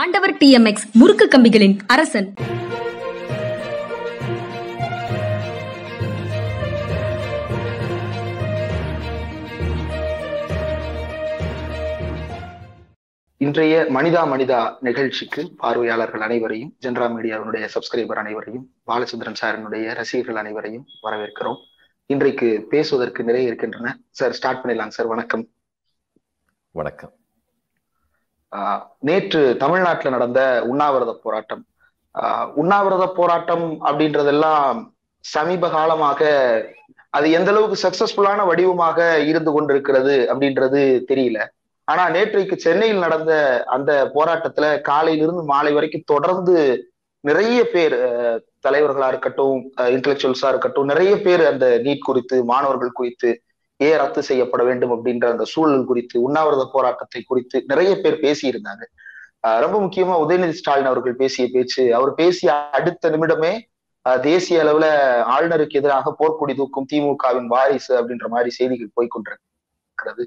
ஆண்டவர் டிஎம்எக்ஸ் முறுக்கு கம்பிகளின் அரசன். இன்றைய மனிதா மனிதா நிகழ்ச்சிக்கு பார்வையாளர்கள் அனைவரையும் ஜென்ரா மீடியாவினுடைய சப்ஸ்கிரைபர் அனைவரையும் பாலச்சந்திரன் சாரினுடைய ரசிகர்கள் அனைவரையும் வரவேற்கிறோம். இன்றைக்கு பேசுவதற்கு நிறைய இருக்கின்றன. சார் ஸ்டார்ட் பண்ணிடலாம். சார் வணக்கம். வணக்கம். நேற்று தமிழ்நாட்டில் நடந்த உண்ணாவிரத போராட்டம். ஆஹ் உண்ணாவிரத போராட்டம் அப்படின்றதெல்லாம் சமீப காலமாக அது எந்த அளவுக்கு சக்சஸ்ஃபுல்லான வடிவமாக இருந்து கொண்டிருக்கிறது அப்படின்றது தெரியல. ஆனா நேற்றைக்கு சென்னையில் நடந்த அந்த போராட்டத்துல காலையிலிருந்து மாலை வரைக்கும் தொடர்ந்து நிறைய பேர் தலைவர்களா இருக்கட்டும் இன்டலெக்சுவல்ஸா இருக்கட்டும் நிறைய பேர் அந்த நீட் குறித்து மாணவர்கள் குறித்து ஏன் ரத்து செய்யப்பட வேண்டும் அப்படின்ற அந்த சூழல் குறித்து உண்ணாவிரத போராட்டத்தை குறித்து நிறைய பேர் பேசியிருந்தாங்க. ரொம்ப முக்கியமா உதயநிதி ஸ்டாலின் அவர்கள் பேசிய பேச்சு அவர் பேசிய அடுத்த நிமிடமே தேசிய அளவுல ஆளுநருக்கு எதிராக போர்க்குடி தூக்கும் திமுகவின் வாரிசு அப்படின்ற மாதிரி செய்திகள் போய்கொண்டிருக்கிறது.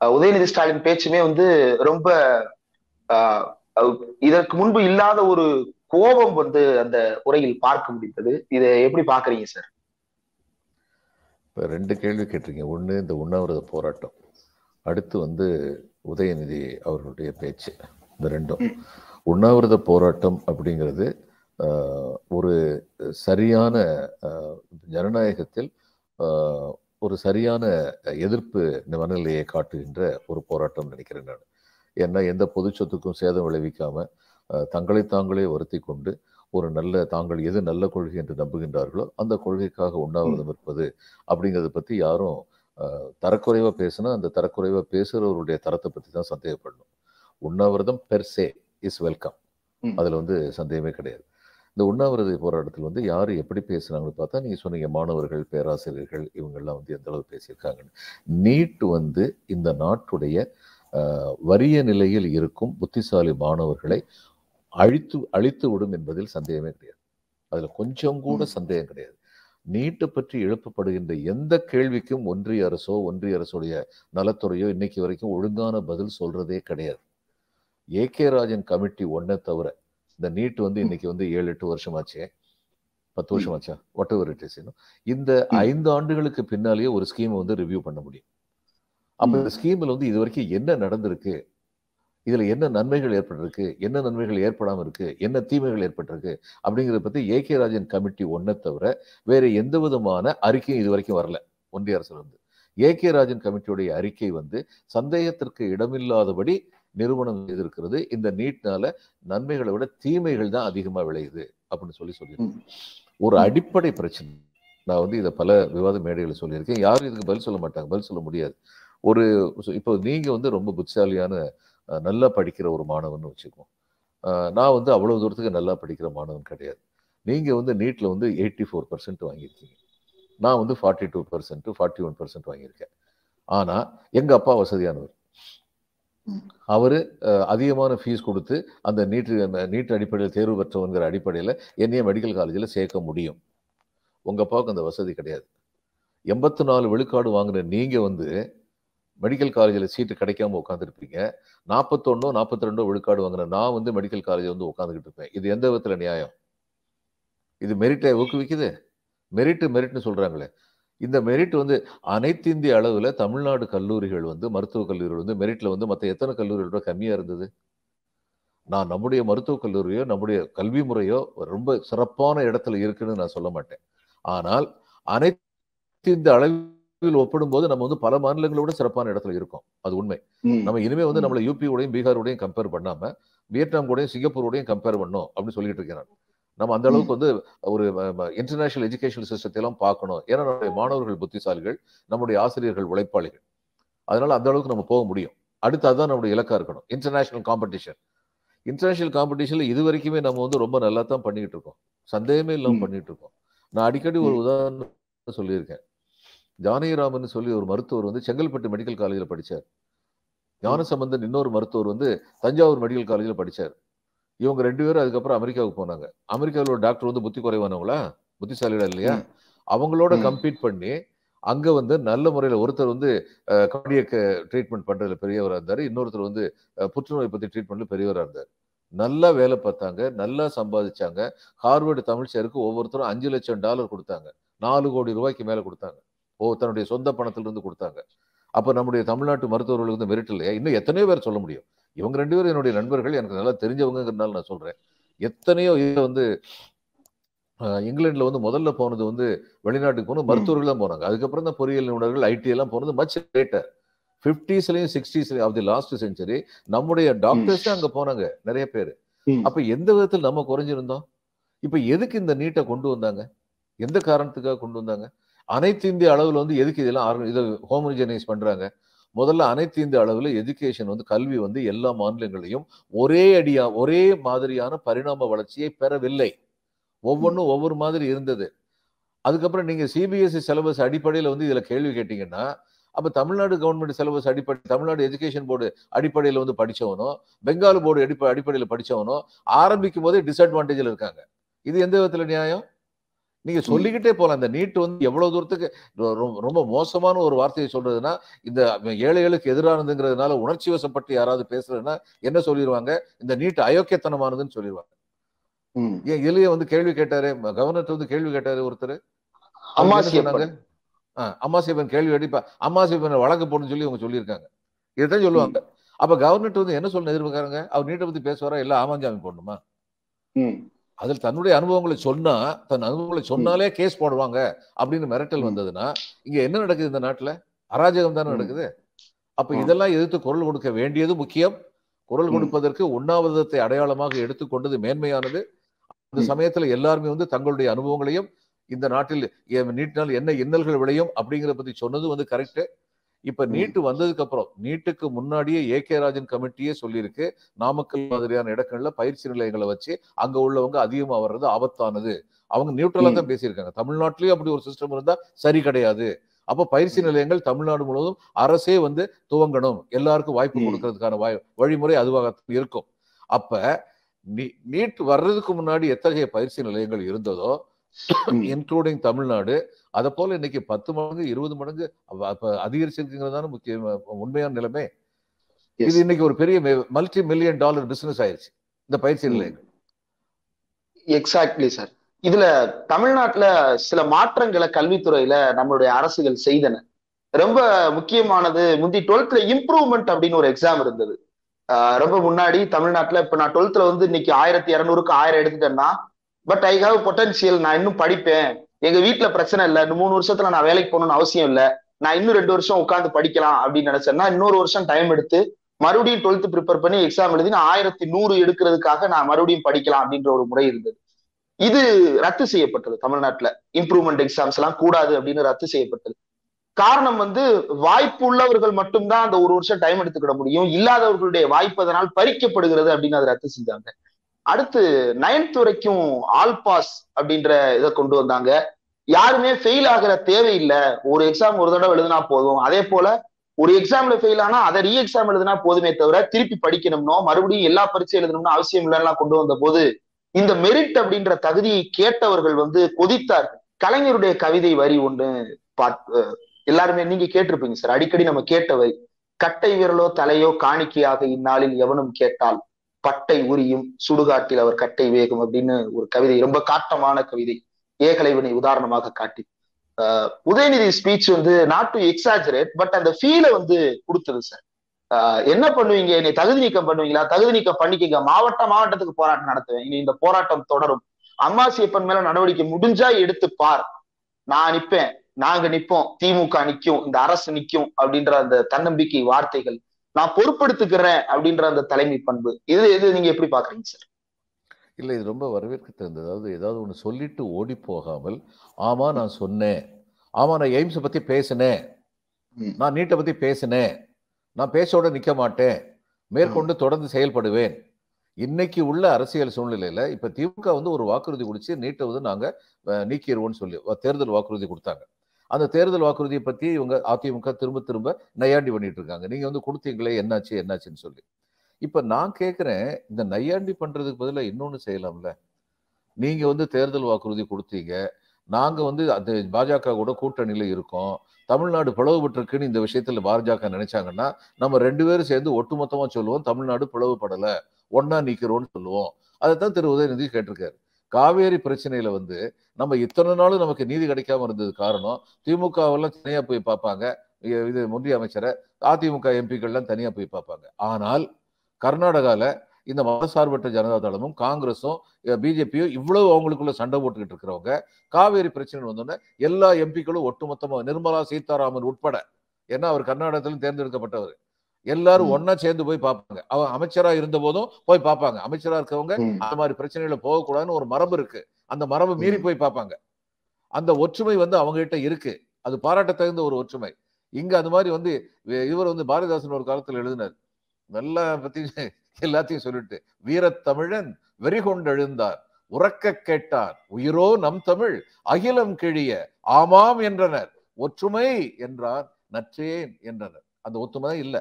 உதயநிதி ஸ்டாலின் பேச்சுமே வந்து ரொம்ப இதற்கு முன்பு இல்லாத ஒரு கோபம் வந்து அந்த உரையில் பார்க்க முடிந்தது. இதை எப்படி பாக்குறீங்க சார்? இப்போ ரெண்டு கேள்வி கேட்டிருக்கீங்க. ஒன்று இந்த உண்ணாவிரத போராட்டம். அடுத்து வந்து உதயநிதி அவர்களுடைய பேச்சு இந்த ரெண்டும். உண்ணாவிரத போராட்டம் அப்படிங்கிறது ஒரு சரியான ஜனநாயகத்தில் ஒரு சரியான எதிர்ப்பு மனநிலையை காட்டுகின்ற ஒரு போராட்டம் நினைக்கிறேன் நான். ஏன்னா எந்த பொது சொத்துக்கும் சேதம் விளைவிக்காம தங்களை தாங்களே வருத்தி கொண்டு ஒரு நல்ல தாங்கள் எது நல்ல கொள்கை என்று நம்புகின்றார்களோ அந்த கொள்கைக்காக உண்ணாவிரதம் இருப்பது அப்படிங்கிறத பற்றி யாரும் தரக்குறைவாக பேசினா அந்த தரக்குறைவாக பேசுகிறவருடைய தரத்தை பற்றி தான் சந்தேகப்படணும். உண்ணாவிரதம் பெர்சே இஸ் வெல்கம் அதில் வந்து சந்தேகமே கிடையாது. இந்த உண்ணாவிரத போராட்டத்தில் வந்து யார் எப்படி பேசுனாங்கன்னு பார்த்தா நீங்கள் சொன்னீங்க மாணவர்கள் பேராசிரியர்கள் இவங்கெல்லாம் வந்து எந்த அளவு பேசியிருக்காங்கன்னு. நீட் வந்து இந்த நாட்டுடைய வறிய நிலையில் இருக்கும் புத்திசாலி மாணவர்களை அழித்து அழித்து விடும் என்பதில் சந்தேகமே கிடையாது. அதில் கொஞ்சம் கூட சந்தேகம் கிடையாது. நீட்டை பற்றி எழுப்பப்படுகின்ற எந்த கேள்விக்கும் ஒன்றிய அரசோ ஒன்றிய அரசுடைய நலத்துறையோ இன்னைக்கு வரைக்கும் ஒழுங்கான பதில் சொல்றதே கிடையாது. ஏ கே ராஜன் கமிட்டி ஒன்றை தவிர இந்த நீட் வந்து இன்னைக்கு வந்து ஏழு எட்டு வருஷமாச்சே? பத்து வாட் எவர் இட் இஸ் இந்த ஐந்து ஆண்டுகளுக்கு பின்னாலேயே ஒரு ஸ்கீமை வந்து ரிவ்யூ பண்ண முடியும். அப்போ இந்த ஸ்கீமில் வந்து இது வரைக்கும் என்ன நடந்திருக்கு? இதுல என்ன நன்மைகள் ஏற்பட்டிருக்கு? என்ன நன்மைகள் ஏற்படாமல் இருக்கு? என்ன தீமைகள் ஏற்பட்டிருக்கு? அப்படிங்கிறத பத்தி ஏ கே ராஜன் கமிட்டி ஒன்றை தவிர வேற எந்த விதமான அறிக்கையும் இது வரைக்கும் வரல. ஒன்றிய அரசுல இருந்து ஏ கே ராஜன் கமிட்டியுடைய அறிக்கை வந்து சந்தேகத்திற்கு இடமில்லாதபடி நிறுவனம் செய்திருக்கிறது. இந்த நீட்னால நன்மைகளை விட தீமைகள் தான் அதிகமா விளையுது அப்படின்னு சொல்லி சொல்லியிருக்கேன் ஒரு அடிப்படை பிரச்சனை. நான் வந்து இதை பல விவாத மேடைகளில் சொல்லியிருக்கேன். யாரும் இதுக்கு பதில் சொல்ல மாட்டாங்க. பதில் சொல்ல முடியாது. ஒரு இப்போ நீங்க வந்து ரொம்ப புத்திசாலியான நல்லா படிக்கிற ஒரு மாணவன் வச்சுக்குவோம். நான் வந்து அவ்வளோ தூரத்துக்கு நல்லா படிக்கிற மாணவன் கிடையாது. நீங்கள் வந்து நீட்டில் வந்து எயிட்டி ஃபோர் பர்சன்ட் வாங்கியிருக்கீங்க. நான் வந்து forty two percent forty one percent வாங்கியிருக்கேன். ஆனால் எங்கள் அப்பா வசதியானவர். அவர் அதிகமான ஃபீஸ் கொடுத்து அந்த நீட்டு நீட் அடிப்படையில் தேர்வு பெற்றவங்கிற அடிப்படையில் என்னைய மெடிக்கல் காலேஜில் சேர்க்க முடியும். உங்கள் அப்பாவுக்கு அந்த வசதி கிடையாது. எண்பத்தி நாலு விழுக்காடு வாங்கின நீங்கள் வந்து மெடிக்கல் காலேஜில் சீட்டு கிடைக்காம உட்காந்துருப்பீங்க நாற்பத்தொன்னோ நாற்பத்தி ரெண்டோ விழுக்காடு வாங்கின நான் வந்து மெடிக்கல் காலேஜில் வந்து உட்காந்துக்கிட்டு இருப்பேன். இது எந்த விதத்தில் நியாயம்? இது மெரிட்டை ஊக்குவிக்குது? மெரிட்டு மெரிட்னு சொல்கிறாங்களே இந்த மெரிட் வந்து அனைத்து இந்திய அளவில் தமிழ்நாடு கல்லூரிகள் வந்து மருத்துவக் கல்லூரிகள் வந்து மெரிட்டில் வந்து மற்ற எத்தனை கல்லூரிகளோட கம்மியாக இருந்தது? நான் நம்முடைய மருத்துவக் கல்லூரியோ நம்முடைய கல்வி முறையோ ரொம்ப சிறப்பான இடத்துல இருக்குன்னு நான் சொல்ல மாட்டேன். ஆனால் அனைத்து இந்த அளவில் ஒப்பிடும்போது நம்ம வந்து பல மாநிலங்களோட சிறப்பான இடத்துல இருக்கோம். அது உண்மை. நம்ம இனிமே வந்து நம்மளை யூபியோடையும் பீகாரோடையும் கம்பேர் பண்ணாம வியட்நாம் கூடயும் சிங்கப்பூரோடையும் கம்பேர் பண்ணோம் அப்படின்னு சொல்லிட்டு இருக்கேன் நம்ம அந்த அளவுக்கு வந்து ஒரு இன்டர்நேஷனல் எஜுகேஷன் சிஸ்டத்தை எல்லாம் பார்க்கணும். ஏன்னா நம்முடைய மாணவர்கள் புத்திசாலிகள் நம்முடைய ஆசிரியர்கள் உழைப்பாளிகள். அதனால அந்த அளவுக்கு நம்ம போக முடியும். அடுத்து அதுதான் நம்முடைய இலக்கா இருக்கணும். இன்டர்நேஷனல் காம்படிஷன் இன்டர்நேஷனல் காம்படிஷன்ல இது வரைக்குமே நம்ம வந்து ரொம்ப நல்லா தான் பண்ணிட்டு இருக்கோம். சந்தேகமே இல்லாமல் பண்ணிட்டு இருக்கோம். நான் அடிக்கடி ஒரு உதாரணம் சொல்லியிருக்கேன். ஜானகிராமன் சொல்லி ஒரு மருத்துவர் வந்து செங்கல்பட்டு மெடிக்கல் காலேஜில் படித்தார் ஞானசம்பந்தன் இன்னொரு மருத்துவர் வந்து தஞ்சாவூர் மெடிக்கல் காலேஜில் படித்தார் இவங்க ரெண்டு பேரும் அதுக்கப்புறம் அமெரிக்காவுக்கு போனாங்க. அமெரிக்காவில் ஒரு டாக்டர் வந்து புத்தி குறைவானவங்களா? புத்திசாலிடா இல்லையா? அவங்களோட கம்பீட் பண்ணி அங்க வந்து நல்ல முறையில் ஒருத்தர் வந்து கார்டியக் ட்ரீட்மெண்ட் பண்றதுல பெரியவராக இருந்தார். இன்னொருத்தர் வந்து புற்றுநோய் பத்தி ட்ரீட்மெண்ட்ல பெரியவராக இருந்தார். நல்லா வேலை பார்த்தாங்க. நல்லா சம்பாதிச்சாங்க. ஹார்வர்டு தமிழ் சேருக்கு ஒவ்வொருத்தரும் அஞ்சு லட்சம் டாலர் கொடுத்தாங்க. நாலு கோடி ரூபாய்க்கு மேல கொடுத்தாங்க. ஓ தன்னுடைய சொந்த பணத்திலிருந்து கொடுத்தாங்க. அப்ப நம்முடைய தமிழ்நாட்டு மருத்துவர்களுக்கு வந்து மெரிட் இல்லையா? இன்னும் எத்தனையோ பேர் சொல்ல முடியும். இவங்க ரெண்டு பேரும் என்னுடைய நண்பர்கள் எனக்கு நல்லா தெரிஞ்சவங்கிறதுனால நான் சொல்றேன். எத்தனையோ இது வந்து அஹ், இங்கிலாந்துல வந்து முதல்ல போனது வந்து வெளிநாட்டுக்கு போனது மருத்துவர்கள் தான் போனாங்க. அதுக்கப்புறம் தான் பொறியியல் நிபுணர்கள் ஐடி எல்லாம் போனது மச் லேட்டர் ஃபிஃப்டிஸ்லயும் சிக்ஸ்டீஸ்லயும் ஆஃப் தி லாஸ்ட் செஞ்சுரி நம்முடைய டாக்டர்ஸ் அங்க போனாங்க நிறைய பேர். அப்ப எந்த விதத்தில் நம்ம குறைஞ்சிருந்தோம்? இப்ப எதுக்கு இந்த நீட்டை கொண்டு வந்தாங்க? எந்த காரணத்துக்காக கொண்டு வந்தாங்க? அனைத்து இந்திய அளவில் வந்து எதுக்கு இதெல்லாம் இதை ஹோமோஜனைஸ் பண்றாங்க? முதல்ல அனைத்து இந்திய அளவில் எஜுகேஷன் வந்து கல்வி வந்து எல்லா மாநிலங்களையும் ஒரே அடியா ஒரே மாதிரியான பரிணாம வளர்ச்சியை பெறவில்லை. ஒவ்வொன்றும் ஒவ்வொரு மாதிரி இருந்தது. அதுக்கப்புறம் நீங்கள் சிபிஎஸ்சி சிலபஸ் அடிப்படையில் வந்து இதில் கேள்வி கேட்டிங்கன்னா அப்போ தமிழ்நாடு கவர்மெண்ட் சிலபஸ் அடிப்படை தமிழ்நாடு எஜுகேஷன் போர்டு அடிப்படையில் வந்து படித்தவனோ பெங்கால் போர்டு அடிப்ப அடிப்படையில் படித்தவனோ ஆரம்பிக்கும் போதே டிஸ்அட்வான்டேஜில் இருக்காங்க. இது எந்த விதத்தில் நியாயம்? நீங்க சொல்லிக்கிட்டே போலாம். இந்த நீட் வந்து எவ்வளவு தூரத்துக்கு ரொம்ப மோசமான ஒரு வார்த்தையை சொல்றதுன்னா இந்த ஏழைகளுக்கு எதிரானதுங்கிறதுனால உணர்ச்சி வசப்பட்டு யாராவது பேசுறதுன்னா என்ன சொல்லிடுவாங்க இந்த நீட் அயோக்கியத்தனமானதுன்னு சொல்லிடுவாங்க. ஏன் இதுலயே வந்து கேள்வி கேட்டாரு? கவர்னர் வந்து கேள்வி கேட்டாரு ஒருத்தர். அம்மாசியப்பன் அம்மாசியப்பன் கேள்வி அடிப்பா. அம்மாசியப்பன் வழக்கு போடணும்னு சொல்லி அவங்க சொல்லியிருக்காங்க. இதுதான் சொல்லுவாங்க. அப்ப கவர்னர் வந்து என்ன சொல்ல எதிர்பார்க்கறாங்க? அவர் நீட்டை பத்தி பேசுவாரா? எல்லாம் ஆமாஞ்சாமி போடணுமா. அதில் தன்னுடைய அனுபவங்களை சொன்னா தன் அனுபவங்களை சொன்னாலே கேஸ் போடுவாங்க அப்படின்னு மிரட்டல். வந்ததுன்னா இங்க என்ன நடக்குது இந்த நாட்டுல அராஜகம் தானே. நடக்குது அப்ப. இதெல்லாம் எதிர்த்து குரல் கொடுக்க வேண்டியது முக்கியம் குரல். கொடுப்பதற்கு உண்ணாவிரதத்தை அடையாளமாக எடுத்துக்கொண்டது மேன்மையானது அந்த. சமயத்துல எல்லாருமே வந்து தங்களுடைய அனுபவங்களையும் இந்த நாட்டில் நீட்டினால் என்ன இன்னல்கள் விளையும் அப்படிங்கிறத பத்தி சொன்னது வந்து கரெக்ட் இப்ப. நீட்டு வந்ததுக்கு அப்புறம் நீட்டுக்கு முன்னாடியே ஏ கே ராஜன் கமிட்டியே சொல்லியிருக்கு நாமக்கல் மாதிரியான இடங்கள்ல பயிற்சி நிலையங்களை வச்சு அங்க உள்ளவங்க அதிகமா வர்றது ஆபத்தானது அவங்க நியூட்ரலா தான் பேசியிருக்காங்க தமிழ்நாட்டிலயும் அப்படி ஒரு சிஸ்டம் இருந்தா சரி கிடையாது அப்ப பயிற்சி நிலையங்கள் தமிழ்நாடு முழுவதும் அரசே வந்து துவங்கணும் எல்லாருக்கும் வாய்ப்பு. கொடுக்கறதுக்கான வாய் வழிமுறை அதுவாக இருக்கும் அப்ப நீ- நீட் வர்றதுக்கு முன்னாடி எத்தகைய பயிற்சி நிலையங்கள் இருந்ததோ. இன்க்ளூடிங் தமிழ்நாடு. அதை போல இன்னைக்கு பத்து மடங்கு இருபது மடங்கு அதிகரிச்சிருக்குங்கிறதான முக்கிய உண்மையான நிலைமை. இது இன்னைக்கு ஒரு பெரிய மல்டி மில்லியன் டாலர் பிசினஸ் ஆயிருச்சு இந்த பயிற்சி. நிலையங்கள். எக்ஸாக்ட்லி சார் இதுல தமிழ்நாட்டுல சில மாற்றங்களை கல்வித்துறையில நம்மளுடைய அரசுகள் செய்தன. ரொம்ப முக்கியமானது முந்தி டுவெல்த்ல இம்ப்ரூவ்மெண்ட் அப்படின்னு ஒரு எக்ஸாம் இருந்தது. ரொம்ப முன்னாடி தமிழ்நாட்டுல இப்ப நான் டுவெல்த்ல வந்து இன்னைக்கு ஆயிரத்தி இரநூறுக்கு ஆயிரம் எடுத்துட்டேன்னா பட் ஐ ஹாவ் பொட்டன்சியல் நான் இன்னும் படிப்பேன். எங்க வீட்டுல பிரச்சனை இல்லை. இன்னும் மூணு வருஷத்துல நான் வேலைக்கு போகணும்னு அவசியம் இல்லை. நான் இன்னும் ரெண்டு வருஷம் உட்காந்து படிக்கலாம் அப்படின்னு நினைச்சேன்னா இன்னொரு வருஷம் டைம் எடுத்து மறுபடியும் டுவெல்த் ப்ரிப்பேர் பண்ணி எக்ஸாம் எழுதி நான் ஆயிரத்தி நூறு எடுக்கிறதுக்காக நான் மறுபடியும் படிக்கலாம் அப்படின்ற ஒரு முறை இருந்தது. இது ரத்து செய்யப்பட்டது தமிழ்நாட்டுல. இம்ப்ரூவ்மெண்ட் எக்ஸாம்ஸ் எல்லாம் கூடாது அப்படின்னு ரத்து செய்யப்பட்டது. காரணம் வந்து வாய்ப்பு உள்ளவர்கள் மட்டும்தான் அந்த ஒரு வருஷம் டைம் எடுத்துக்கிட முடியும். இல்லாதவர்களுடைய வாய்ப்பு அதனால் பறிக்கப்படுகிறது அப்படின்னு அதை ரத்து செஞ்சாங்க. அடுத்து நைன்த் வரைக்கும் ஆல் பாஸ் அப்படின்ற இதை கொண்டு வந்தாங்க. யாருமே ஃபெயில் ஆகிற தேவையில்லை. ஒரு எக்ஸாம் ஒரு தடவை எழுதுனா போதும். அதே போல ஒரு எக்ஸாம்ல ஃபெயில் ஆனா அதை ரீ எக்ஸாம் எழுதுனா போதுமே தவிர திருப்பி படிக்கணும்னோ மறுபடியும் எல்லா பரீட்சை எழுதணும்னு அவசியம் இல்லைன்னா கொண்டு வந்த போது இந்த மெரிட் அப்படின்ற தகுதியை கேட்டவர்கள் வந்து கொதித்தார்கள். கலைஞருடைய கவிதை வரி ஒண்ணு பாத் எல்லாருமே நீங்க கேட்டிருப்பீங்க சார். அடிக்கடி நம்ம கேட்டவை கட்டை விரலோ தலையோ காணிக்கையாக இந்நாளில் எவனும் கேட்டால் பட்டை உரியும் சுடுகாட்டில் அவர் கட்டை வேகும் அப்படின்னு ஒரு கவிதை ரொம்ப காட்டமான கவிதை. ஏகலைவனை உதாரணமாக காட்டி. ஆஹ் உதயநிதி ஸ்பீச் வந்து நாட் டு எக்ஸாஜரேட் பட் அந்த ஃபீலை வந்து கொடுத்தது சார் ஆஹ் என்ன பண்ணுவீங்க? என்னை தகுதி நீக்கம் பண்ணுவீங்களா? தகுதி நீக்கம் பண்ணிக்கங்க. மாவட்ட மாவட்டத்துக்கு போராட்டம் நடத்துவேன். இனி இந்த போராட்டம் தொடரும். அம்மாசியப்பன் மேல நடவடிக்கை முடிஞ்சா எடுத்து பார். நான் நிப்பேன். நாங்க நிப்போம். திமுக நிக்கும். இந்த அரசு நிக்கும் அப்படின்ற அந்த தன்னம்பிக்கை வார்த்தைகள் நான் பொறுப்படுத்துக்கிறேன் அப்படின்ற அந்த தலைமை பண்பு. இது இது நீங்க எப்படி பாக்குறீங்க சார்? இல்லை இது ரொம்ப வரவேற்க தகுந்தது அதாவது ஏதாவது ஒன்று சொல்லிட்டு ஓடி போகாமல் ஆமா நான் சொன்னேன். ஆமா நான் எய்ம்ஸை பத்தி பேசினேன். நான் நீட்டை பத்தி பேசினேன். நான் பேச்சோட நிக்க மாட்டேன். மேற்கொண்டு தொடர்ந்து செயல்படுவேன். இன்னைக்கு உள்ள அரசியல் சூழ்நிலையில இப்ப திமுக வந்து ஒரு வாக்குறுதி கொடுத்து நீட்டை வந்து நாங்க நீக்கிடுவோம்னு சொல்லி தேர்தல் வாக்குறுதி கொடுத்தாங்க. அந்த தேர்தல் வாக்குறுதியை பற்றி இவங்க அதிமுக திரும்ப திரும்ப நையாண்டி பண்ணிட்டு இருக்காங்க. நீங்கள் வந்து கொடுத்தீங்களே என்னாச்சு என்னாச்சுன்னு சொல்லி. இப்போ நான் கேட்குறேன் இந்த நையாண்டி பண்ணுறதுக்கு பதிலாக இன்னொன்று செய்யலாம்ல. நீங்கள் வந்து தேர்தல் வாக்குறுதி கொடுத்தீங்க. நாங்கள் வந்து அந்த பாஜக கூட கூட்டணியில் இருக்கோம். தமிழ்நாடு பிளவுபட்டிருக்குன்னு இந்த விஷயத்தில் பாஜக நினைச்சாங்கன்னா நம்ம ரெண்டு பேரும் சேர்ந்து ஒட்டுமொத்தமாக சொல்லுவோம் தமிழ்நாடு பிளவுபடலை ஒன்னா நிற்கிறோன்னு சொல்லுவோம். அதைத்தான் திரு. உதயநிதி கேட்டிருக்காரு. காவேரி பிரச்சனையில வந்து நம்ம இத்தனை நாளும் நமக்கு நீதி கிடைக்காம இருந்தது காரணம் திமுகவெல்லாம் தனியா போய் பார்ப்பாங்க. இது ஒன்றிய அமைச்சரை அதிமுக எம்பிக்கள்லாம் தனியா போய் பார்ப்பாங்க. ஆனால் கர்நாடகால இந்த மதசார்பற்ற ஜனதா தளமும் காங்கிரஸும் பிஜேபியும் இவ்வளவு அவங்களுக்குள்ள சண்டை போட்டுக்கிட்டு இருக்கிறவங்க காவேரி பிரச்சனை வந்தோடனே எல்லா எம்பிக்களும் ஒட்டுமொத்தமாக நிர்மலா சீதாராமன் உட்பட ஏன்னா அவர் கர்நாடகத்திலும் தேர்ந்தெடுக்கப்பட்டவர். எல்லாரும். ஒன்னா சேர்ந்து போய் பார்ப்பாங்க. அவன் அமைச்சரா இருந்த போதும் போய் பார்ப்பாங்க. அமைச்சரா இருக்கவங்க. அந்த மாதிரி பிரச்சனைகளை போகக்கூடாதுன்னு ஒரு மரபு இருக்கு. அந்த மரபு மீறி. போய் பார்ப்பாங்க. அந்த ஒற்றுமை வந்து அவங்க கிட்ட இருக்கு. அது பாராட்ட தகுந்த ஒரு ஒற்றுமை. இங்க அது மாதிரி வந்து இவர் வந்து பாரதிதாசன் ஒரு காலத்துல எழுதினார். நல்லா பத்தி எல்லாத்தையும் சொல்லிட்டு வீரத்தமிழன் வெறி கொண்டெழுந்தார் உறக்க கேட்டார் உயிரோ நம் தமிழ் அகிலம் கிழிய ஆமாம் என்றனர். ஒற்றுமை என்றார் நற்றேன் என்றனர். அந்த ஒத்துமை இல்ல.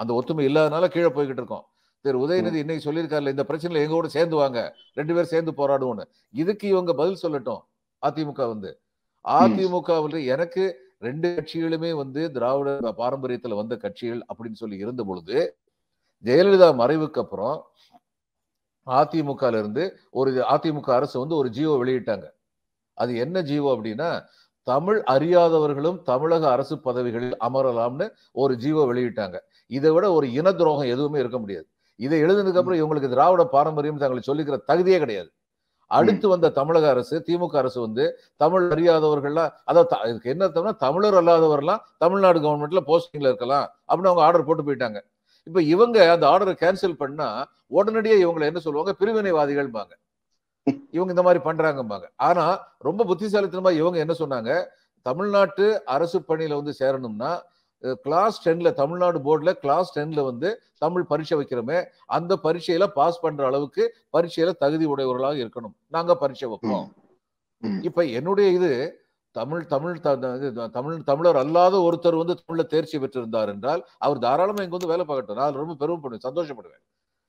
அந்த ஒத்துமை இல்லாதனால கீழே போய்கிட்டு இருக்கோம். திரு உதயநிதி இன்னைக்கு சொல்லியிருக்காருல்ல இந்த பிரச்சனையில எங்க கூட சேர்ந்து வாங்க ரெண்டு பேரும் சேர்ந்து போராடுவோம்னு. இதுக்கு இவங்க பதில் சொல்லட்டும் அதிமுக வந்து. அதிமுக வந்து எனக்கு ரெண்டு கட்சிகளுமே வந்து திராவிட பாரம்பரியத்துல வந்த கட்சிகள் அப்படின்னு சொல்லி இருந்த பொழுது ஜெயலலிதா மறைவுக்கு அப்புறம் அதிமுகல இருந்து ஒரு அதிமுக அரசு வந்து ஒரு ஜியோ வெளியிட்டாங்க. அது என்ன ஜியோ அப்படின்னா தமிழ் அறியாதவர்களும் தமிழக அரசு பதவிகளில் அமரலாம்னு ஒரு ஜீவோ வெளியிட்டாங்க. இதை விட ஒரு இன துரோகம் எதுவுமே இருக்க முடியாது. இதை எழுதுனதுக்கு அப்புறம் இவங்களுக்கு திராவிட பாரம்பரியம் தங்களை சொல்லிக்கிற தகுதியே கிடையாது. அடுத்து வந்த தமிழக அரசு திமுக அரசு வந்து தமிழ் அறியாதவர்கள்லாம் அதாவது த- இதுக்கு என்ன தவிர தமிழர் அல்லாதவர்லாம் தமிழ்நாடு கவர்மெண்ட்ல போஸ்டிங்ல இருக்கலாம் அப்படின்னு அவங்க ஆர்டர் போட்டு போயிட்டாங்க. இப்ப இவங்க அந்த ஆர்டரை கேன்சல் பண்ணா உடனடியே இவங்களை என்ன சொல்லுவாங்க? பிரிவினைவாதிகள்பாங்க இவங்க இந்த மாதிரி பண்றாங்கம்பாங்க. ஆனா ரொம்ப புத்திசாலித்தனமா இவங்க என்ன சொன்னாங்க? தமிழ்நாட்டு அரசு பணியில வந்து சேரணும்னா கிளாஸ் டென்ல தமிழ்நாடு போர்டுல கிளாஸ் டென்ல வந்து தமிழ் பரீட்சை வைக்கிறோமே அந்த பரீட்சையில பாஸ் பண்ற அளவுக்கு பரீட்சையில தகுதி உடையவர்களாக இருக்கணும். நாங்க பரீட்சை வைப்போம். இப்ப என்னுடைய இது தமிழ் தமிழ் தமிழ் தமிழர் அல்லாத ஒருத்தர் வந்து தமிழ்ல தேர்ச்சி பெற்றிருந்தார் என்றால் அவர் தாராளமா இங்க வந்து வேலை பார்க்கட்டும். நான் ரொம்ப பெருமைப்படுவேன் சந்தோஷப்படுவேன்.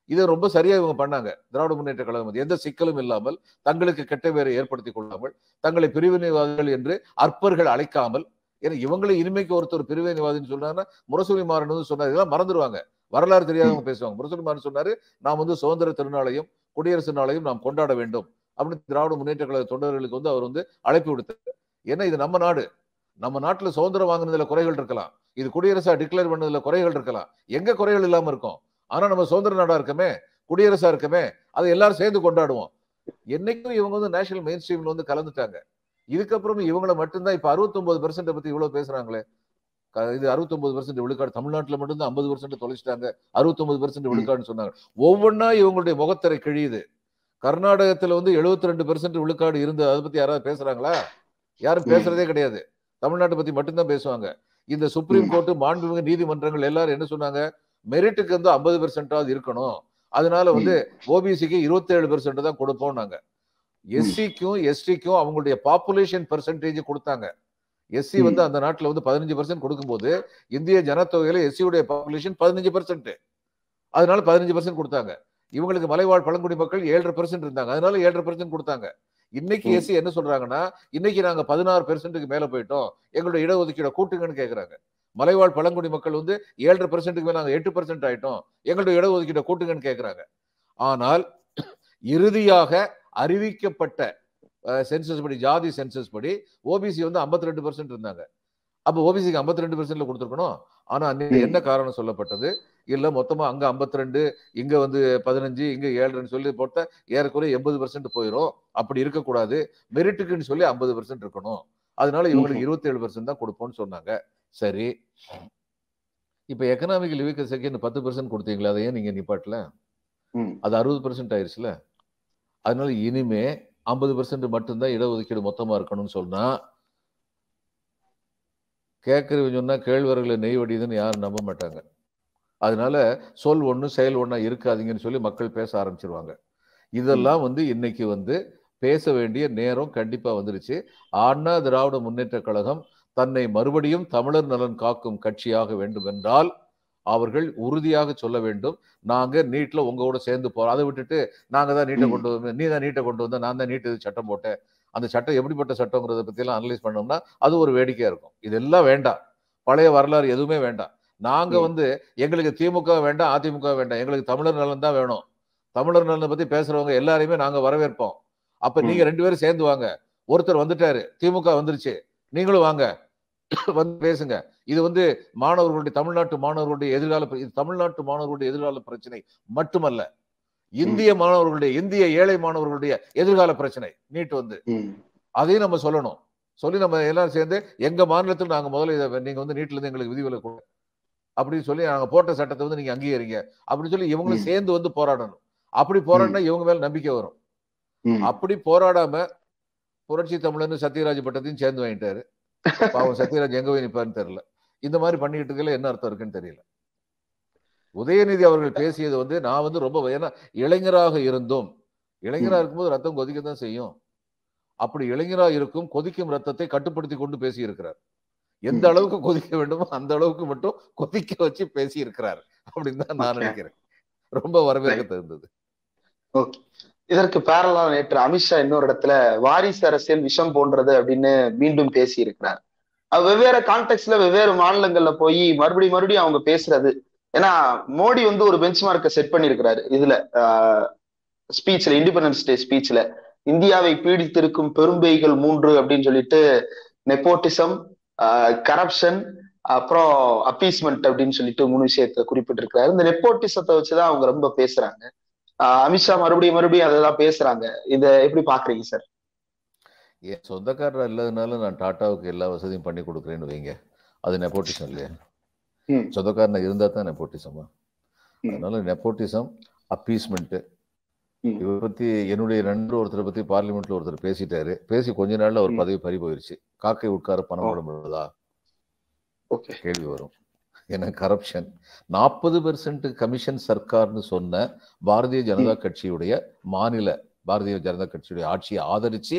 இதை ரொம்ப சரியா இவங்க பண்ணாங்க. திராவிட முன்னேற்ற கழகம் எந்த சிக்கலும் இல்லாமல் தங்களுக்கு கெட்ட பேரை ஏற்படுத்தி கொள்ளாமல் தங்களை பிரிவினைவாதிகள் என்று அற்பர்கள் அழைக்காமல் ஏன்னா இவங்களை இனிமைக்கு ஒருத்தர் பிரிவினைவாதின்னு சொன்னாங்கன்னா முரசொலி மாறன் வந்து சொன்னார். இதெல்லாம் மறந்துடுவாங்க வரலாறு தெரியாதவங்க பேசுவாங்க. முரசொலி மாறன் சொன்னாரு நாம் வந்து சுதந்திர திருநாளையும் குடியரசு நாளையும் நாம் கொண்டாட வேண்டும். அப்படின்னு திராவிட முன்னேற்ற கழக தொண்டர்களுக்கு வந்து அவர் வந்து அழைப்பு விடுத்தார். ஏன்னா இது நம்ம நாடு. நம்ம நாட்டுல சுதந்திரம் வாங்குனதுல குறைகள் இருக்கலாம். இது குடியரசா டிக்ளேர் பண்ணதுல குறைகள் இருக்கலாம். எங்க குறைகள் இல்லாம இருக்கும்? ஆனா நம்ம சுதந்திர நாடா இருக்கமே குடியரசா இருக்கமே அதை எல்லாரும் சேர்ந்து கொண்டாடுவோம். என்னைக்கும் இவங்க வந்து நேஷனல் மெயின் ஸ்ட்ரீம்ல வந்து கலந்துட்டாங்க. இதுக்கப்புறம் இவங்கள மட்டும்தான் இப்ப 69% பெர்சென்ட் பத்தி இவ்வளவு பேசுறாங்களே. க- இது 69% பெர்சென்ட் விழுக்காடு. தமிழ்நாட்டுல மட்டும்தான் ஐம்பது பெர்சென்ட் தொலைச்சிட்டாங்க. 69% பெர்சென்ட் விழுக்காடுன்னு சொன்னாங்க. ஒவ்வொன்னா இவங்களுடைய முகத்திரை கிழியுது. கர்நாடகத்துல வந்து 72% ரெண்டு பெர்சென்ட் விழுக்காடு இருந்து அதை பத்தி யாராவது பேசுறாங்களா? யாரும். பேசுறதே கிடையாது. தமிழ்நாட்டை பத்தி மட்டும்தான் பேசுவாங்க. இந்த சுப்ரீம் ம். கோர்ட் மாண்புமிகு நீதிமன்றங்கள் எல்லாரும் என்ன சொன்னாங்க? மெரிட்டுக்கு வந்து ஐம்பது பெர்சென்டாவது இருக்கணும். அதனால வந்து ஓபிசிக்கு இருபத்தேழு பெர்சென்ட் தான் கொடுப்போம் நாங்க எஸ்சிக்கும் எஸ்டிக்கும் அவங்களுடைய பாப்புலேஷன் பெர்சன்டேஜ் கொடுத்தாங்க. எஸ்சி வந்து அந்த நாட்டுல வந்து பதினஞ்சு பெர்சென்ட் கொடுக்கும்போது இந்திய ஜனத்தொகையில எஸ்சியுடைய பாப்புலேஷன் பதினஞ்சு பெர்சென்ட் அதனால பதினஞ்சு பெர்சென்ட் கொடுத்தாங்க. இவங்களுக்கு மலைவாழ் பழங்குடி மக்கள் ஏழரை பெர்சென்ட் இருந்தாங்க. அதனால ஏழரை பெர்சென்ட் கொடுத்தாங்க. இன்னைக்கு. எஸ்சி என்ன சொல்றாங்கன்னா இன்னைக்கு நாங்க பதினாறு பெர்சென்ட்டுக்கு மேல போயிட்டோம். எங்களுடைய இடஒதுக்கீட கூட்டுங்கன்னு கேக்குறாங்க. மலைவாழ் பழங்குடி மக்கள் வந்து ஏழரை பெர்சென்ட்டுக்கு மேல நாங்க எட்டு பெர்சென்ட் ஆயிட்டோம். எங்களுடைய இடஒதுக்கீட கூட்டுங்கன்னு கேக்குறாங்க. ஆனால் இறுதியாக அறிவிக்கப்பட்ட சென்சஸ் படி ஜாதி சென்சஸ் படி ஓபிசி வந்து 52% ரெண்டு பெர்சென்ட் இருந்தாங்க. அப்போ ஓபிசிக்கு 52% ரெண்டு பெர்சென்ட்ல கொடுத்துருக்கணும். ஆனா அன்னைக்கு. என்ன காரணம் சொல்லப்பட்டது? இல்ல மொத்தமா அங்க 52 ரெண்டு இங்க வந்து பதினஞ்சு இங்க ஏழுன்னு சொல்லி போட்ட ஏறக்குறைய எண்பது பெர்சென்ட் போயிடும் அப்படி இருக்கக்கூடாது. மெரிட்டுக்குன்னு சொல்லி ஐம்பது பெர்சென்ட் இருக்கணும். அதனால இவங்களுக்கு. இருபத்தேழு பெர்சென்ட் தான் கொடுப்போம்னு சொன்னாங்க. சரி. இப்ப எக்கனாமிக் லிவிங் செகண்ட் பத்து பெர்சென்ட் கொடுத்தீங்களா? அதை ஏன் நீங்க நிப்பாட்டல. அது அறுபது பெர்சென்ட் ஆயிருச்சுல? அதனால இனிமே ஐம்பது பெர்சென்ட் மட்டும்தான் இடஒதுக்கீடு மொத்தமா இருக்கணும்னு சொன்னா கேட்கறவங்க சொன்னா கேழ்வரகுல நெய் வடியுதுன்னு யாரும் நம்ப மாட்டாங்க. அதனால சொல் ஒண்ணு செயல் ஒண்ணா இருக்காதீங்கன்னு சொல்லி மக்கள் பேச ஆரம்பிச்சிருவாங்க. இதெல்லாம் வந்து இன்னைக்கு வந்து பேச வேண்டிய நேரம் கண்டிப்பா வந்துருச்சு. அண்ணா திராவிட முன்னேற்ற கழகம் தன்னை மறுபடியும் தமிழர் நலன் காக்கும் கட்சியாக வேண்டும் என்றால் அவர்கள் உறுதியாக சொல்ல வேண்டும். நாங்க நீட்ல உங்க கூட சேர்ந்து போறோம். அதை விட்டுட்டு நாங்க தான் நீட்டை. கொண்டு வந்து நீ தான் நீட்டை கொண்டு வந்த நான் தான் நீட்டு சட்டம் போட்டேன். அந்த சட்டம் எப்படிப்பட்ட சட்டங்கிறத பத்தி எல்லாம் அனலைஸ் பண்ணோம்னா அது ஒரு வேடிக்கையா இருக்கும். இதெல்லாம் வேண்டாம். பழைய வரலாறு எதுவுமே வேண்டாம். நாங்க. வந்து எங்களுக்கு திமுக வேண்டாம் அதிமுக வேண்டாம். எங்களுக்கு தமிழர் நலன் தான் வேணும். தமிழர் நலனை பத்தி பேசுறவங்க எல்லாரையுமே நாங்க வரவேற்போம். அப்ப நீங்க ரெண்டு பேரும் சேர்ந்து வாங்க. ஒருத்தர் வந்துட்டாரு. திமுக வந்துருச்சு. நீங்களும் வாங்க. வந்து பேசுங்க. இது வந்து மாணவர்களுடைய தமிழ்நாட்டு மாணவர்களுடைய எதிர்கால இது தமிழ்நாட்டு மாணவர்களுடைய எதிர்கால பிரச்சனை மட்டுமல்ல. இந்திய மாணவர்களுடைய இந்திய ஏழை மாணவர்களுடைய எதிர்கால பிரச்சனை நீட் வந்து. அதையும் நம்ம சொல்லணும். சொல்லி நம்ம எல்லாரும் சேர்ந்து எங்க மாநிலத்தில் நாங்க முதல்ல இதை நீங்க வந்து நீட்ல இருந்து எங்களுக்கு விதிவிலக்கு கொடுங்க அப்படின்னு சொல்லி நாங்க போட்ட சட்டத்தை வந்து நீங்க அங்கீகரிங்க. அப்படின்னு சொல்லி இவங்களும். சேர்ந்து வந்து போராடணும். அப்படி போராடினா இவங்க மேல நம்பிக்கை வரும். அப்படி போராடாம புரட்சி தமிழன் சத்யராஜ் பட்டத்தையும் சேர்ந்து வாங்கிட்டாரு. பாவம் சத்யராஜ் எங்க போய் நிப்பாருன்னு தெரியல. இந்த மாதிரி பண்ணிக்கிட்டு இருக்கல என்ன அர்த்தம் இருக்குன்னு தெரியல. உதயநிதி அவர்கள் பேசியது வந்து நான் வந்து ரொம்ப ஏன்னா இளைஞராக இருந்தும் இளைஞரா இருக்கும்போது ரத்தம் கொதிக்க தான் செய்யும். அப்படி இளைஞரா இருக்கும் கொதிக்கும் ரத்தத்தை கட்டுப்படுத்தி கொண்டு பேசி இருக்கிறார் எந்த. அளவுக்கு கொதிக்க வேண்டுமோ அந்த அளவுக்கு மட்டும் கொதிக்க வச்சு பேசி இருக்கிறார் அப்படின்னு தான் நான். நினைக்கிறேன். ரொம்ப வரவேற்க தகுந்தது. ஓகே. இதற்கு பேரலா நேற்று அமித்ஷா இன்னொரு இடத்துல வாரிசு அரசியல் விஷம் போன்றது அப்படின்னு மீண்டும் பேசி இருக்கிறார் அது வெவ்வேறு கான்டெக்ட்ல வெவ்வேறு மாநிலங்கள்ல போய் மறுபடியும் மறுபடியும் அவங்க பேசுறது. ஏன்னா மோடி வந்து ஒரு பெஞ்ச் மார்க்கை செட் பண்ணியிருக்கிறாரு. இதுல ஸ்பீச்ல இண்டிபெண்டன்ஸ் டே ஸ்பீச்ல இந்தியாவை பீடித்திருக்கும் பெரும்பெய்கள் மூன்று அப்படின்னு சொல்லிட்டு நெப்போட்டிசம் கரப்ஷன் அப்புறம் அப்பீஸ்மெண்ட் அப்படின்னு சொல்லிட்டு மூணு விஷயத்த குறிப்பிட்டிருக்கிறாரு. இந்த நெப்போட்டிசத்தை வச்சுதான் அவங்க ரொம்ப பேசுறாங்க. அமித்ஷா மறுபடியும் மறுபடியும் அதெல்லாம் பேசுறாங்க. இத எப்படி பாக்குறீங்க சார்? என் சொந்தக்காரர் இல்லாதனால நான் டாட்டாவுக்கு எல்லா வசதியும் பண்ணி கொடுக்குறேன்னு வைங்க. அது நெப்போட்டிசம் இல்லையா. சொந்தக்காரன் இருந்தா தான் நெப்போட்டிசமா. அதனால நெப்போட்டிசம் அப்பீஸ்மெண்ட் ம். இவரை பத்தி என்னுடைய நண்பர் ஒருத்தரை பத்தி பார்லிமெண்ட்ல ஒருத்தர் பேசிட்டாரு. பேசி கொஞ்ச நாள்ல அவர். பதவி பறி போயிருச்சு காக்கை உட்கார பணம் போட முடியாதா ஓகே. கேள்வி வரும். ஏன்னா கரப்ஷன் நாற்பது பெர்சன்ட் கமிஷன் சர்க்கார்னு சொன்ன பாரதிய ஜனதா கட்சியுடைய மாநில பாரதிய ஜனதா கட்சியுடைய ஆட்சியை ஆதரிச்சு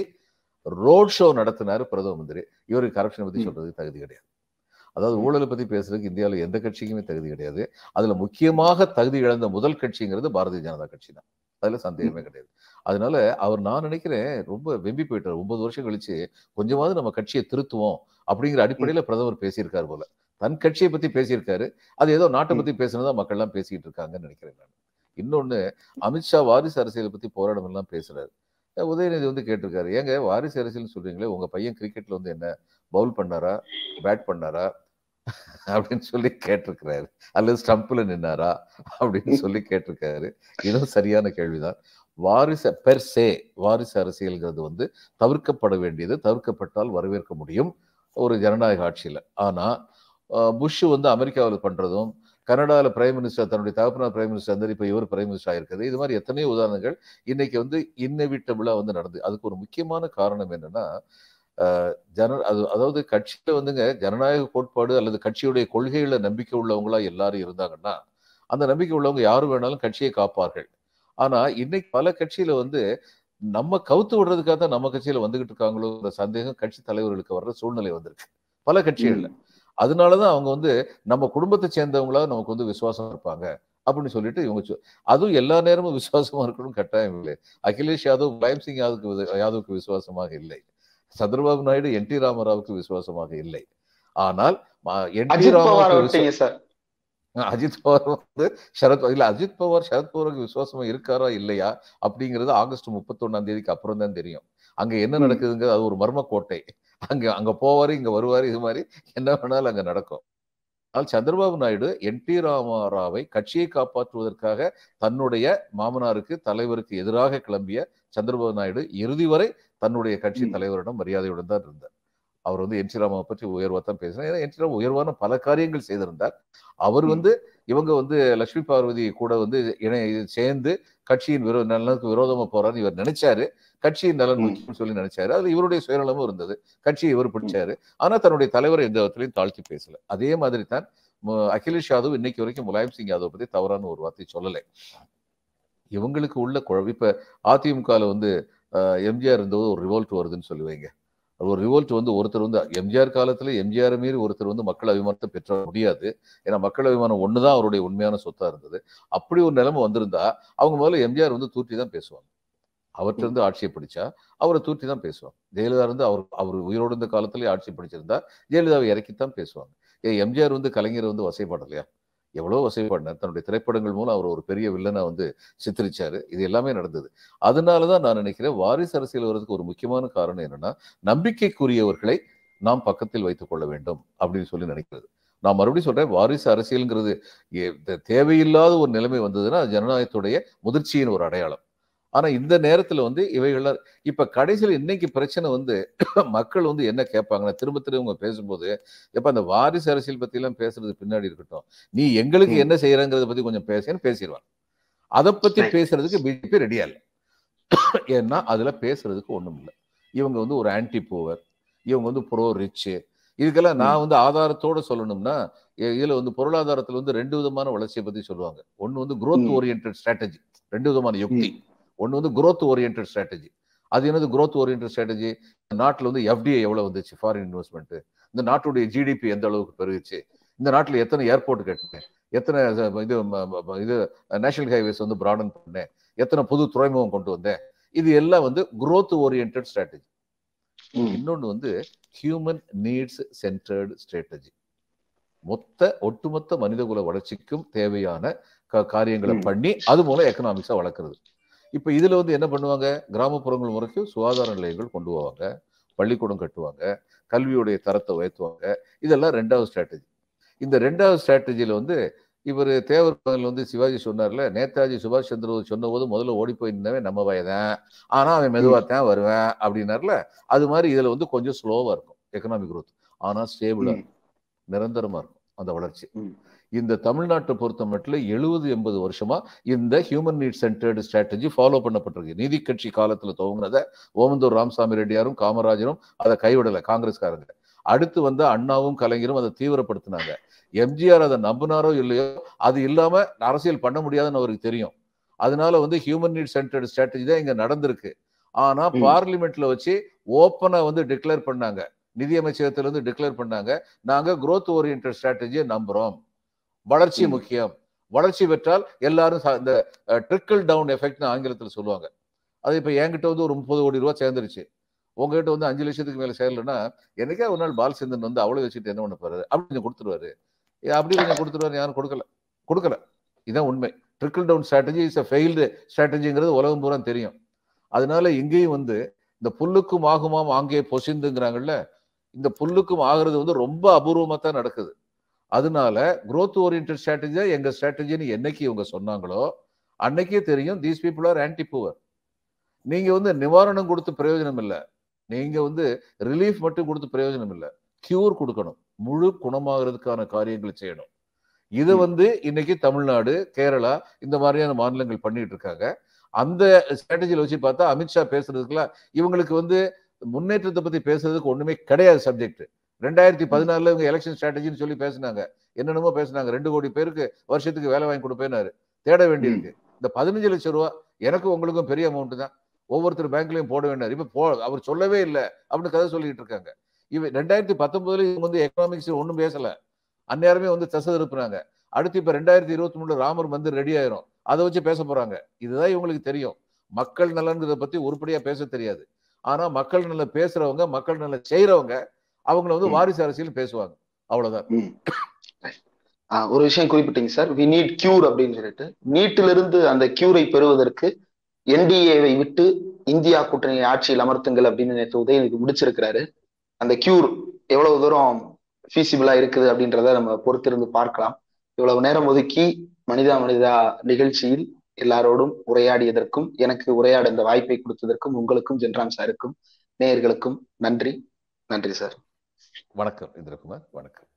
ரோட் ஷோ நடத்தினாரு பிரதம மந்திரி. இவருக்கு கரப்ஷனை பத்தி. சொல்றதுக்கு தகுதி கிடையாது. அதாவது ஊழலை பத்தி பேசுறதுக்கு இந்தியாவில் எந்த கட்சிக்குமே தகுதி கிடையாது. அதுல முக்கியமாக தகுதி இழந்த முதல் கட்சிங்கிறது பாரதிய ஜனதா கட்சி தான். அதுல சந்தேகமே கிடையாது. அதனால அவர் நான் நினைக்கிறேன் ரொம்ப வெம்பி போயிட்டார். ஒன்பது வருஷம் கழிச்சு கொஞ்சமாவது நம்ம கட்சியை திருத்துவோம் அப்படிங்கிற அடிப்படையில பிரதமர் பேசியிருக்காரு போல. தன் கட்சியை பத்தி பேசியிருக்காரு. அது ஏதோ நாட்டை பத்தி பேசுனதா மக்கள் எல்லாம் பேசிட்டு இருக்காங்கன்னு நினைக்கிறேன் நான். இன்னொன்னு அமித்ஷா வாரிசு அரசியலை பத்தி போராடம் எல்லாம் பேசுறாரு. அஹ் உதயநிதி வந்து கேட்டிருக்காரு. ஏங்க வாரிசு அரசியல் சொல்றீங்களே உங்க பையன் கிரிக்கெட்ல வந்து என்ன பவுல் பண்ணாரா பேட் பண்ணாரா அப்படின்னு சொல்லி கேட்டிருக்கிறாரு. அல்லது ஸ்டம்ப்ல நின்னாரா அப்படின்னு சொல்லி கேட்டிருக்காரு. இதுவும் சரியான கேள்விதான். வாரிசு பெர் சே வாரிசு அரசியல்ங்கிறது வந்து தவிர்க்கப்பட வேண்டியது தவிர்க்கப்பட்டால் வரவேற்க முடியும் ஒரு ஜனநாயக ஆட்சியில. ஆனா அஹ், புஷ் வந்து அமெரிக்காவில் பண்றதும் கனடாவில் பிரைம் மினிஸ்டர் தன்னுடைய தகப்பனார் பிரைம் மினிஸ்டர் இருந்தார் இப்போ இவர் பிரைம் மினிஸ்டர் ஆயிருக்குது இது மாதிரி எத்தனையோ உதாரணங்கள் இன்னைக்கு வந்து இன்னவிட்டபிளா வந்து நடந்து அதுக்கு ஒரு முக்கியமான காரணம் என்னன்னா ஜன அது அதாவது கட்சியில வந்துங்க ஜனநாயக கோட்பாடு அல்லது கட்சியுடைய கொள்கைகளை நம்பிக்கை உள்ளவங்களா எல்லாரும் இருந்தாங்கன்னா அந்த நம்பிக்கை உள்ளவங்க யார் வேணாலும் கட்சியை காப்பார்கள். ஆனா இன்னைக்கு பல கட்சியில வந்து நம்ம கவுத்து விடுறதுக்காக தான் நம்ம கட்சியில வந்துகிட்டு இருக்காங்களோங்கிற சந்தேகம் கட்சி தலைவர்களுக்கு வர்ற சூழ்நிலை வந்திருக்கு. பல கட்சிகள்ல. அதனாலதான் அவங்க வந்து நம்ம குடும்பத்தை சேர்ந்தவங்களா நமக்கு வந்து விசுவாசம் இருப்பாங்க அப்படின்னு சொல்லிட்டு இவங்க அதுவும் எல்லா நேரமும் விசுவாசமா இருக்கணும் கட்டாயம் இல்லை. அகிலேஷ் யாதவ் முலாயம் சிங் யாதவுக்கு யாதவுக்கு விசுவாசமாக இல்லை. சந்திரபாபு நாயுடு என் டி ராமராவுக்கு விசுவாசமாக இல்லை. ஆனால் N T sir. Ajit Pawar வந்து சரத் இல்ல அஜித் பவார் சரத் பவாருக்கு விசுவாசமா இருக்காரா இல்லையா அப்படிங்கிறது ஆகஸ்ட் முப்பத்தொன்னாம் தேதிக்கு அப்புறம் தான் தெரியும். அங்க என்ன. நடக்குதுங்க அது ஒரு மர்ம கோட்டை அங்க அங்க போவாரு இங்க வருவாரு இது மாதிரி என்ன வேணாலும் அங்க நடக்கும். ஆனால் சந்திரபாபு நாயுடு என் டி ராமாராவை கட்சியை காப்பாற்றுவதற்காக தன்னுடைய மாமனாருக்கு தலைவருக்கு எதிராக கிளம்பிய சந்திரபாபு நாயுடு இறுதி வரை தன்னுடைய கட்சி. தலைவரிடம் மரியாதையுடன் தான் இருந்தார். அவர் வந்து என் டி ராமாவை பற்றி உயர்வா தான் பேசினார். ஏன்னா என் டி ராமா உயர்வான பல காரியங்கள் செய்திருந்தார். அவர். வந்து இவங்க வந்து லட்சுமி பார்வதி கூட வந்து இணை சேர்ந்து கட்சியின் விரோ நலனுக்கு விரோதமா போறான்னு இவர் நினைச்சாரு. கட்சியின் நலன் ம். முக்கியம்னு சொல்லி நினைச்சாரு. அது இவருடைய சுயநலமும் இருந்தது. கட்சியை இவர் பிடிச்சாரு. ஆனா தன்னுடைய தலைவரை எந்த விதத்திலையும் தாழ்த்தி பேசல. அதே மாதிரி தான் அகிலேஷ் யாதவ் இன்னைக்கு வரைக்கும் முலாயம் சிங் யாதவ் பத்தி தவறான ஒரு வார்த்தை சொல்லலை. இவங்களுக்கு உள்ள குழப்பம் இப்ப அதிமுகல வந்து எம்ஜிஆர் இருந்தபோது ஒரு ரிவோல்ட் வருதுன்னு சொல்லுவீங்க. ஒரு ரிவோல்ட் வந்து ஒருத்தர் வந்து எம்ஜிஆர் காலத்துல எம்ஜிஆர் மீறி ஒருத்தர் வந்து மக்கள் அபிமானத்தை பெற்ற முடியாது. ஏன்னா மக்கள் அபிமானம் ஒண்ணுதான் அவருடைய உண்மையான சொத்தா இருந்தது. அப்படி ஒரு நிலைமை வந்திருந்தா அவங்க முதல்ல எம்ஜிஆர் வந்து தூற்றி தான் பேசுவாங்க. அவர்கிட்ட இருந்து ஆட்சியை பிடிச்சா அவரை தூற்றி தான் பேசுவாங்க. ஜெயலலிதா இருந்து அவர் அவர் உயிரோடு இருந்த காலத்திலேயே ஆட்சி பிடிச்சிருந்தா ஜெயலலிதாவை இறக்கித்தான் பேசுவாங்க. ஏ எம்ஜிஆர் வந்து கலைஞர் வந்து வசைப்படலையா எவ்வளோ வசதி பண்ணார் தன்னுடைய திரைப்படங்கள் மூலம் அவர் ஒரு பெரிய வில்லனை வந்து சித்தரிச்சாரு. இது எல்லாமே நடந்தது. அதனால தான் நான் நினைக்கிறேன் வாரிசு அரசியல் வர்றதுக்கு ஒரு முக்கியமான காரணம் என்னன்னா நம்பிக்கைக்குரியவர்களை நாம் பக்கத்தில் வைத்துக் கொள்ள வேண்டும் அப்படின்னு சொல்லி நினைக்கிறது. நான் மறுபடியும் சொல்றேன் வாரிசு அரசியல்ங்கிறது தேவையில்லாத ஒரு நிலைமை வந்ததுன்னா ஜனநாயகத்துடைய முதிர்ச்சியின் ஒரு அடையாளம். ஆனா இந்த நேரத்துல வந்து இவைகள் இப்ப கடைசியில் இன்னைக்கு பிரச்சனை வந்து மக்கள் வந்து என்ன கேட்பாங்கன்னா திரும்ப திரும்ப இவங்க பேசும்போது எப்ப அந்த வாரிசு அரசியல் பத்தி எல்லாம் பேசுறது பின்னாடி இருக்கட்டும். நீ எங்களுக்கு. என்ன செய்யறங்கிறத பத்தி கொஞ்சம் பேசுன்னு பேசிடுவாங்க அதை பத்தி. பேசுறதுக்கு பிஜேபி ரெடியா இல்லை. ஏன்னா அதுல பேசுறதுக்கு ஒண்ணும் இல்லை. இவங்க வந்து ஒரு ஆன்டி பூவர் இவங்க வந்து ப்ரோ ரிச் இதுக்கெல்லாம் நான் வந்து ஆதாரத்தோட சொல்லணும்னா இதுல வந்து பொருளாதாரத்துல வந்து ரெண்டு விதமான வளர்ச்சியை பத்தி சொல்லுவாங்க. ஒன்னு வந்து ம். ஓரியன்ட் ஸ்ட்ராட்டஜி ரெண்டு விதமான யுக்தி. ஒன்னு வந்து growth ஓரியன்ட் ஸ்ட்ராட்டஜி அது என்னது growth ஓரியன்ட் ஸ்ட்ராட்டஜி நாட்டுல வந்து எஃப்டிஐ எவ்வளவு வந்துச்சு? ஃபாரின் இன்வெஸ்ட்மெண்ட் இந்த நாட்டுடைய ஜிடிபி எந்த அளவுக்கு பெருகுச்சு? இந்த நாட்டுல எத்தனை ஏர்போர்ட் கட்டினேன்? எத்தனை இது இது நேஷனல் ஹைவேஸ் வந்து ப்ராடன் பண்ணேன்? எத்தனை புது துறைமுகம் கொண்டு வந்தேன்? இது எல்லாம் வந்து growth ஓரியன்ட் ஸ்ட்ராட்டஜி ம். இன்னொன்னு வந்து ஹியூமன் நீட்ஸ் சென்டர்டு ஸ்ட்ராட்டஜி மொத்த ஒட்டுமொத்த மனிதகுல வளர்ச்சிக்கும் தேவையான காரியங்களை. பண்ணி அது மூலம் எக்கனாமிக்ஸா வளர்க்குறது. இப்ப இதுல வந்து என்ன பண்ணுவாங்க? கிராமப்புறங்கள் முறைக்கும் சுகாதார நிலையங்கள் கொண்டு போவாங்க. பள்ளிக்கூடம் கட்டுவாங்க. கல்வியுடைய தரத்தை உயர்த்துவாங்க. இதெல்லாம் ரெண்டாவது ஸ்ட்ராட்டஜி இந்த ரெண்டாவது ஸ்ட்ராட்டஜியில வந்து இவர் தேவர் பகல் வந்து சிவாஜி சொன்னார்ல நேதாஜி சுபாஷ் சந்திர போஸ் சொன்னபோது முதல்ல ஓடி போய் நின்னவன் நம்ம வயதான் ஆனா அவன் மெதுவா தான் வருவேன். அப்படின்னார்ல. அது மாதிரி இதுல வந்து கொஞ்சம் ஸ்லோவா இருக்கும். Economic growth. ஆனா ஸ்டேபிளா ம். நிரந்தரமா இருக்கும் அந்த வளர்ச்சி. இந்த தமிழ்நாட்டை பொறுத்த மட்டும் எழுபது எண்பது வருஷமா இந்த human need centred strategy follow பண்ணப்பட்டிருக்கு. நீதி கட்சி காலத்துல துவங்கினத ஓமந்தூர் ராமசாமி ரெட்டியாரும் காமராஜரும் அதை கைவிடல காங்கிரஸ்காரங்க. அடுத்து வந்த அண்ணாவும் கலைஞரும் அதை தீவிரப்படுத்தினாங்க. எம்ஜிஆர் அதை நம்பினாரோ இல்லையோ அது இல்லாம அரசியல் பண்ண முடியாதுன்னு அவருக்கு தெரியும். அதனால வந்து ஹியூமன் நீட் சென்டர்டு ஸ்ட்ராட்டஜி தான் இங்க நடந்திருக்கு. ஆனா. பார்லிமெண்ட்ல வச்சு ஓப்பனா வந்து டிக்ளேர் பண்ணாங்க. நிதியமைச்சகத்துல இருந்து டிக்ளேர் பண்ணாங்க. நாங்க growth ஓரியன்ட் ஸ்ட்ராட்டஜியை நம்புறோம். வளர்ச்சி. முக்கியம். வளர்ச்சி பெற்றால் எல்லாரும் இந்த ட்ரிக்கிள் டவுன் எஃபெக்ட்னு ஆங்கிலத்தில் சொல்லுவாங்க. அது இப்போ என்கிட்ட வந்து ஒரு முப்பது கோடி ரூபா சேர்ந்துருச்சு. உங்ககிட்ட வந்து அஞ்சு லட்சத்துக்கு மேல சேரலன்னா என்னைக்கே ஒரு நாள் பாலச்சந்திரன் வந்து அவ்வளவு வச்சுட்டு என்ன பண்ண போறாரு? அப்படி கொஞ்சம் கொடுத்துருவாரு. அப்படி கொஞ்சம் கொடுத்துருவாரு யாரும் கொடுக்கல. கொடுக்கல. இதான் உண்மை. Trickle down strategy is a failed ஸ்ட்ராட்டஜிங்கிறது உலகம் பூரா தெரியும். அதனால இங்கேயும் வந்து இந்த புல்லுக்கும் ஆகுமாம் ஆங்கே பொசிந்துங்கிறாங்கல்ல இந்த புல்லுக்கும் ஆகுறது வந்து ரொம்ப அபூர்வமா தான் நடக்குது. அதனால growth ஓரியன்ட் ஸ்ட்ராட்டஜி எங்க ஸ்ட்ராட்டஜின்னு என்னைக்கு இவங்க சொன்னாங்களோ அன்னைக்கே தெரியும் these people are anti poor நீங்க வந்து நிவாரணம் கொடுத்து பிரயோஜனம் இல்லை. நீங்க வந்து ரிலீஃப் மட்டும் கொடுத்து பிரயோஜனம் இல்லை. கியூர் கொடுக்கணும். முழு குணமாகிறதுக்கான காரியங்களை செய்யணும். இதை. வந்து இன்னைக்கு தமிழ்நாடு கேரளா இந்த மாதிரியான மாநிலங்கள் பண்ணிட்டு இருக்காங்க. அந்த ஸ்ட்ராட்டஜியில் வச்சு பார்த்தா அமித்ஷா பேசுறதுக்குலாம் இவங்களுக்கு வந்து முன்னேற்றத்தை பத்தி பேசுறதுக்கு ஒண்ணுமே கிடையாது சப்ஜெக்ட் ரெண்டாயிரத்தி பதினாலுல இவங்க எலெக்ஷன் ஸ்ட்ராட்டஜின்னு சொல்லி பேசினாங்க. என்னென்னமோ பேசினாங்க. ரெண்டு கோடி பேருக்கு வருஷத்துக்கு வேலை வாங்கி கொடுப்பேனாரு தேட வேண்டியிருக்கு. இந்த பதினஞ்சு லட்சம் ரூபா எனக்கும் உங்களுக்கும் பெரிய அமௌண்ட் தான். ஒவ்வொருத்தர் பேங்க்லயும் போட வேண்டாம். இப்ப போ அவர் சொல்லவே இல்லை அப்படின்னு கதை சொல்லிட்டு இருக்காங்க. இவ ரெண்டாயிரத்தி பத்தொன்பதுல இவங்க வந்து எக்கனாமிக்ஸ் ஒன்றும் பேசல. அந்நேரமே வந்து தசை திருப்புறாங்க அடுத்து இப்ப ரெண்டாயிரத்தி இருபத்தி மூணுல ராமர் வந்து ரெடி ஆயிரும். அதை வச்சு பேச போறாங்க. இதுதான் இவங்களுக்கு தெரியும். மக்கள் நலன்கிறத பத்தி உருப்படியா பேச தெரியாது. ஆனா மக்கள் நல்ல பேசுறவங்க மக்கள் நல்ல செய்யறவங்க அவங்கள வந்து. வாரிசு அரசியல் பேசுவாங்க. அவ்வளவுதான். ஒரு விஷயம் குறிப்பிட்டீங்க சார். வி நீட் கியூர் அப்படின்னு சொல்லிட்டு. நீட்டிலிருந்து இருந்து அந்த கியூரை பெறுவதற்கு என்டிஏவை விட்டு இந்தியா கூட்டணி ஆட்சியில் அமர்த்துங்கள் அப்படின்னு நேற்று உதயநிதி முடிச்சிருக்கிறாரு. அந்த கியூர் எவ்வளவு தூரம் ஃபீசிபிளா இருக்குது அப்படின்றத நம்ம பொறுத்திருந்து பார்க்கலாம். இவ்வளவு நேரம் ஒதுக்கி மனிதா மனிதா நிகழ்ச்சியில் எல்லாரோடும் உரையாடியதற்கும் எனக்கு உரையாட இந்த வாய்ப்பை கொடுத்ததற்கும் உங்களுக்கும் ஜென்ராம் சாருக்கும் நேயர்களுக்கும் நன்றி. நன்றி சார். வணக்கம் இந்திரகுமார் வணக்கம்.